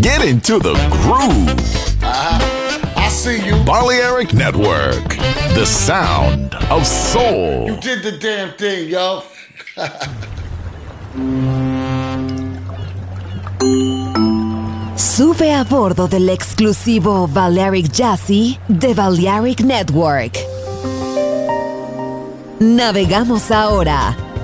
Get into the groove. Uh-huh. I see you. Balearic Network, the sound of soul. You did the damn thing, yo. Sube a bordo del exclusivo Balearic Jazzy de Balearic Network. Navegamos ahora.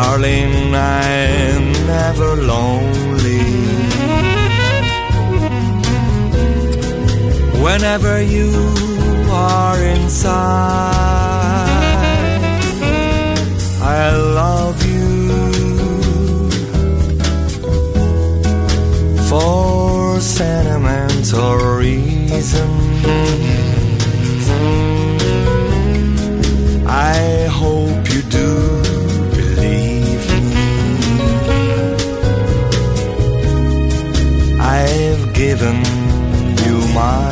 Darling, I'm never lonely. Whenever you are inside. I love you for sentimental reasons. I hope given you my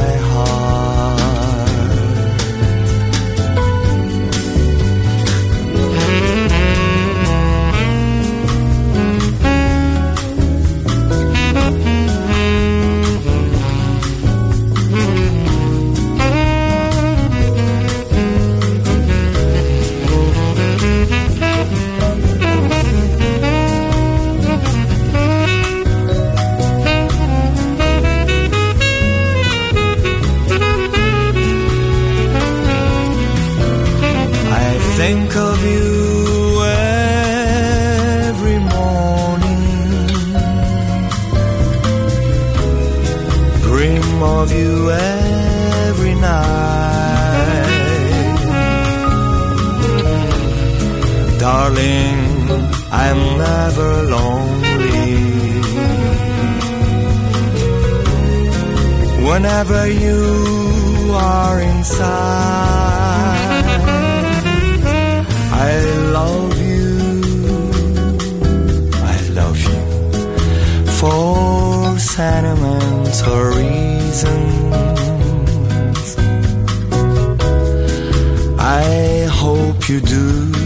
Darling, I'm never lonely. Whenever you are inside. I love you. I love you for sentimental reasons. I hope you do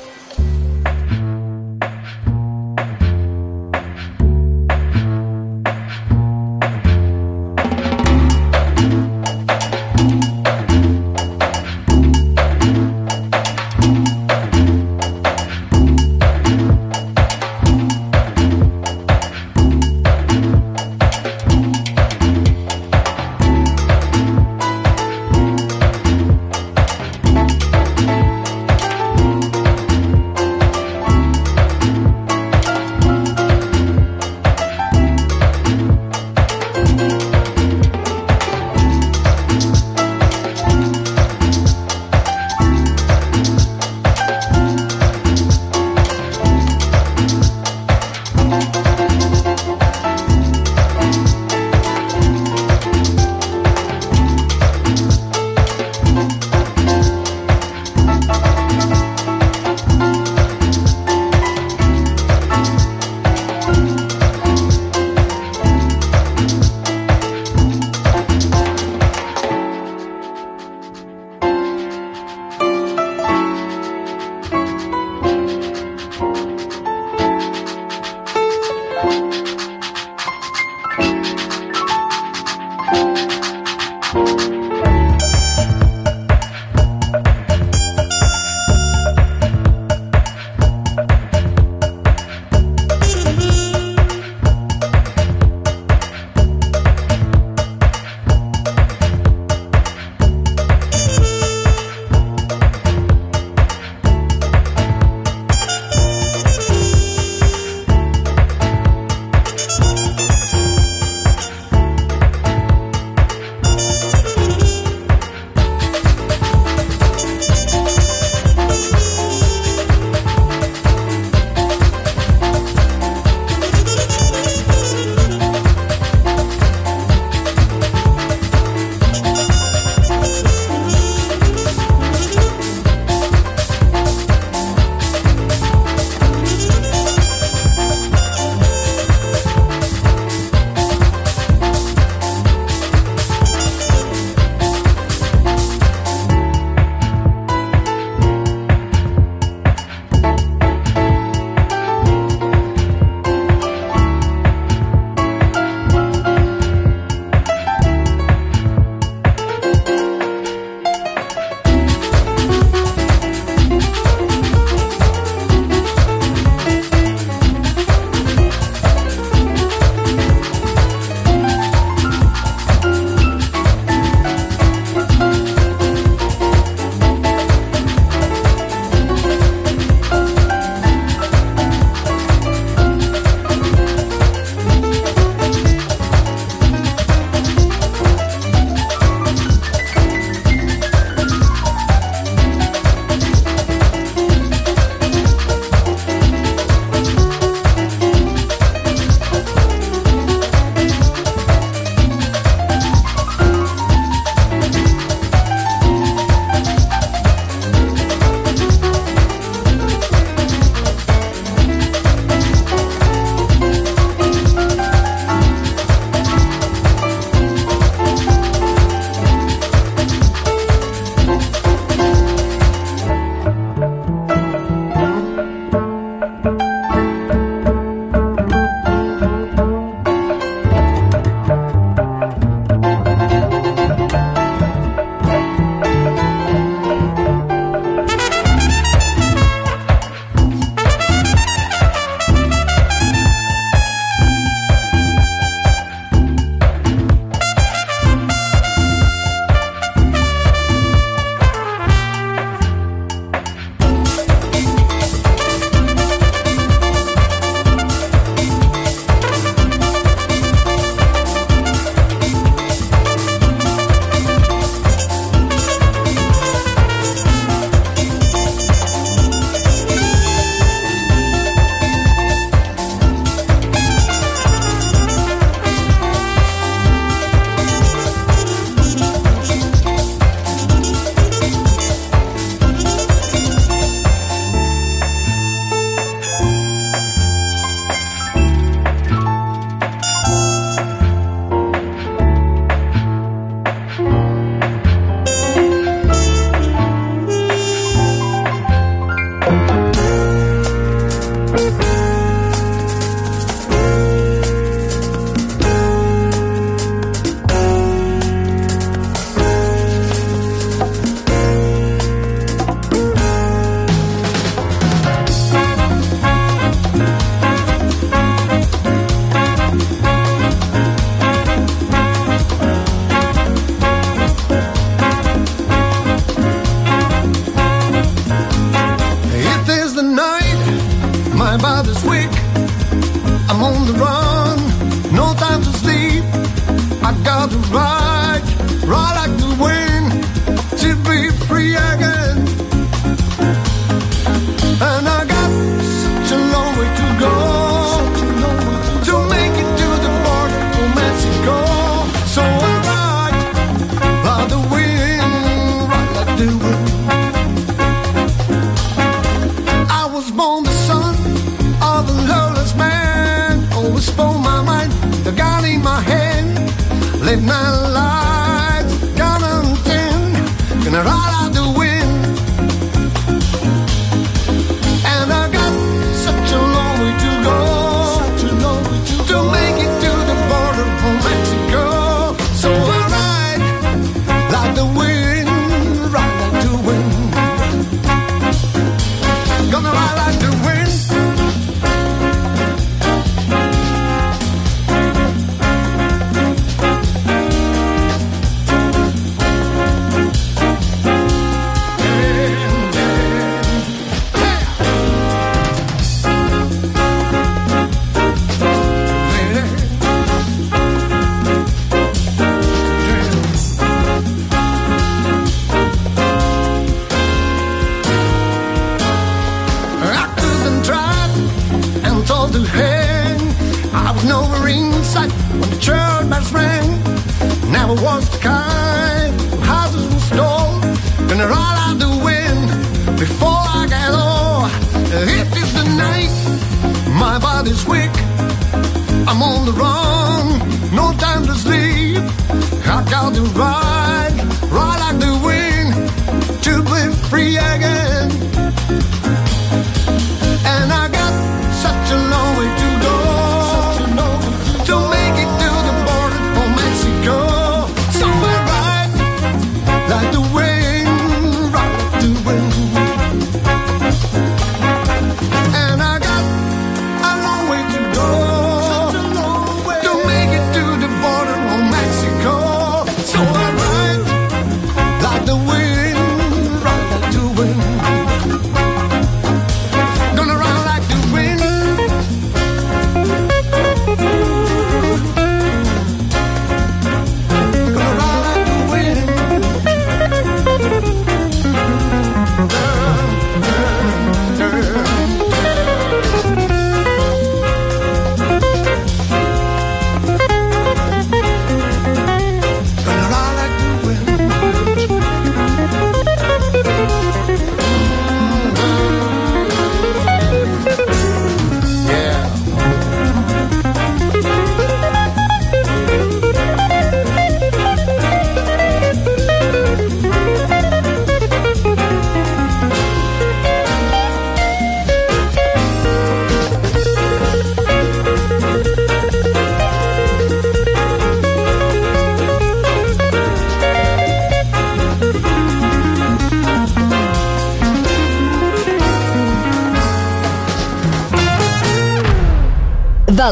Live my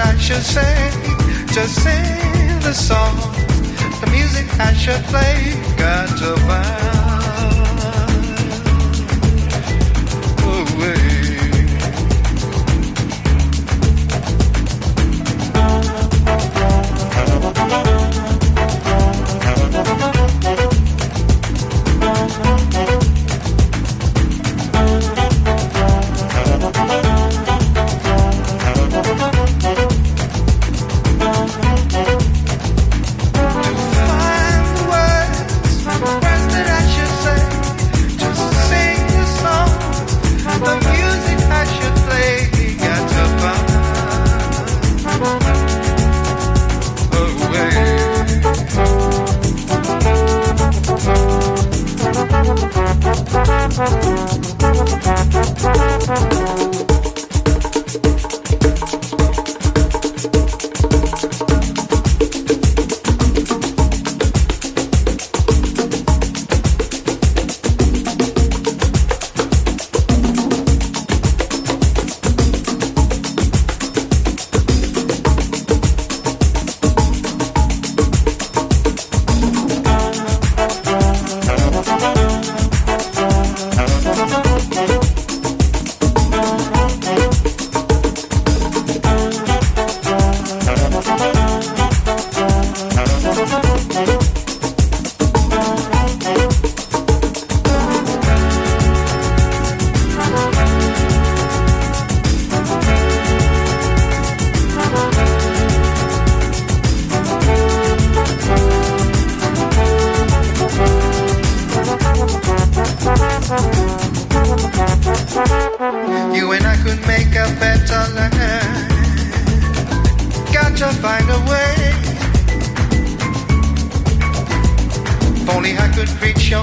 I should say, to sing the song, the music I should play, got to find.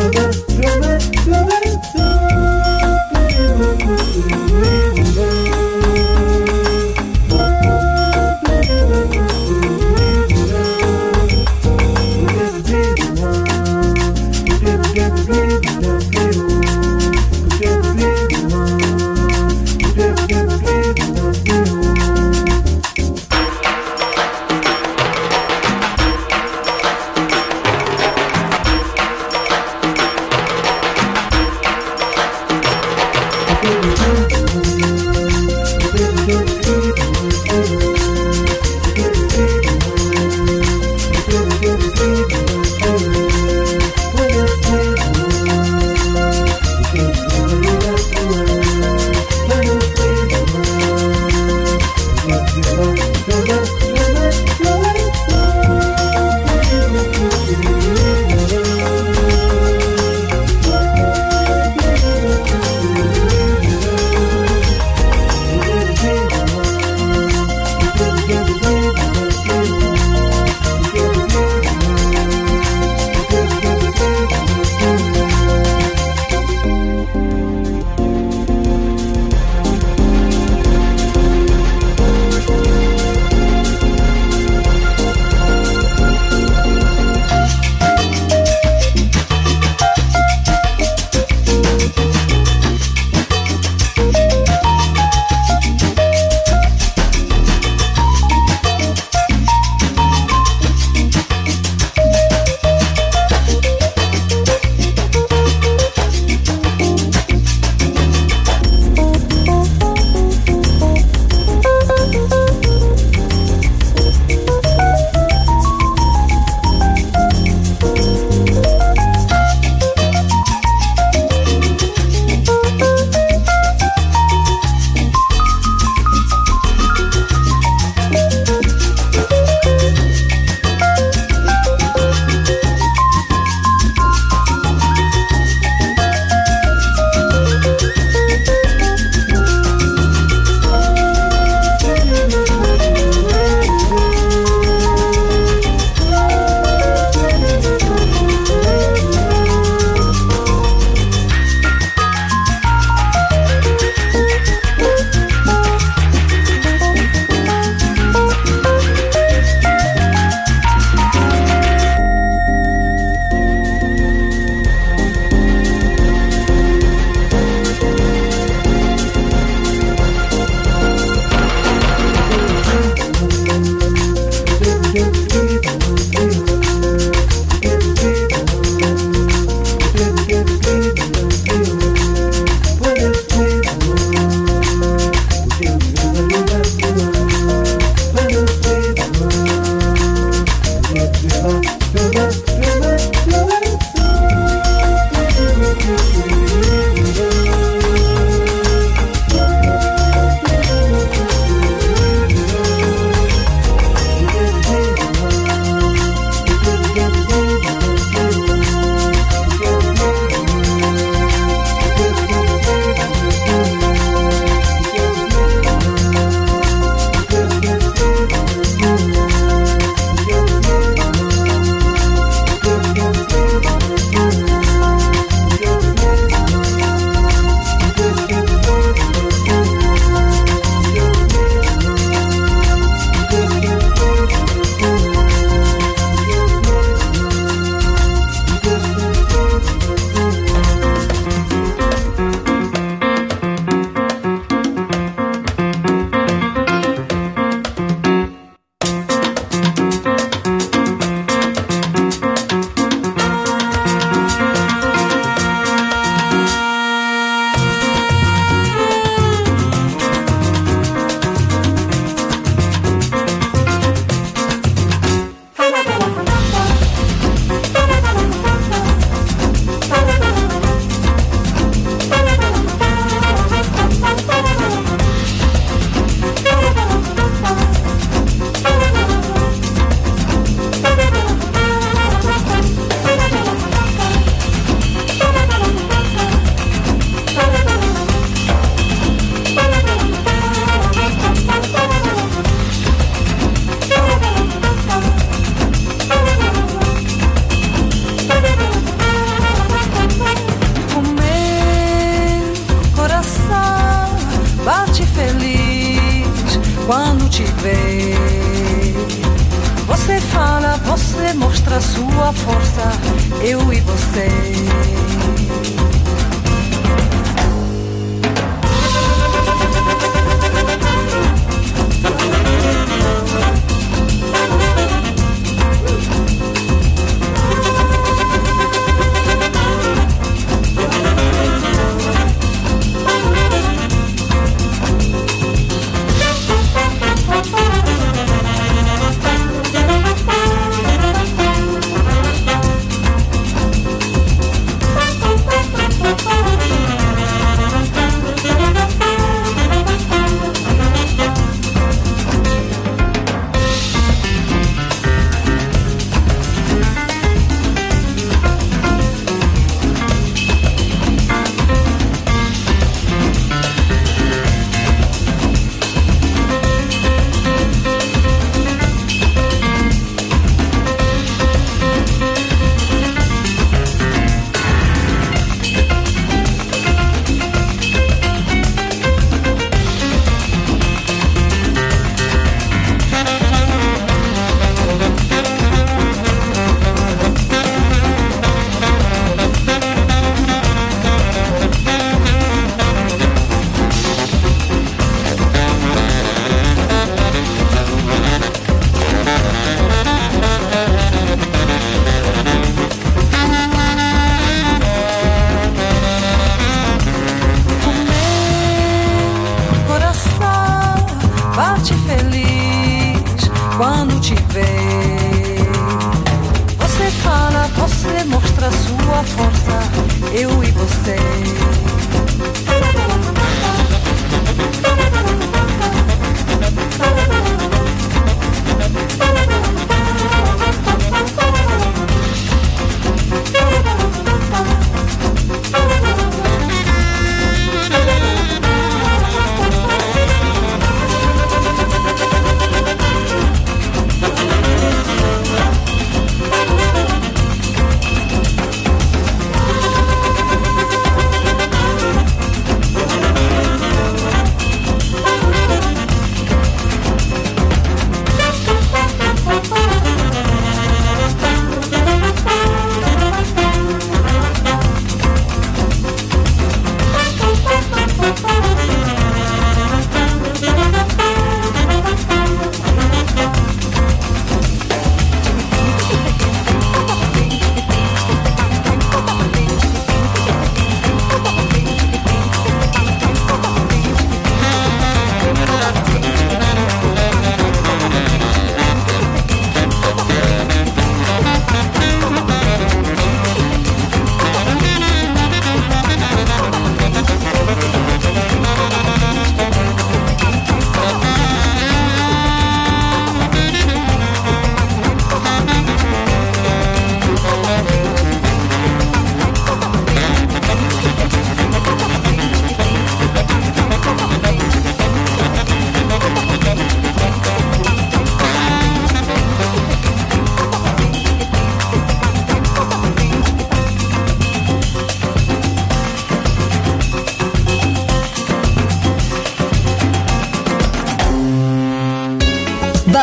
Oh,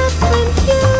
up and you.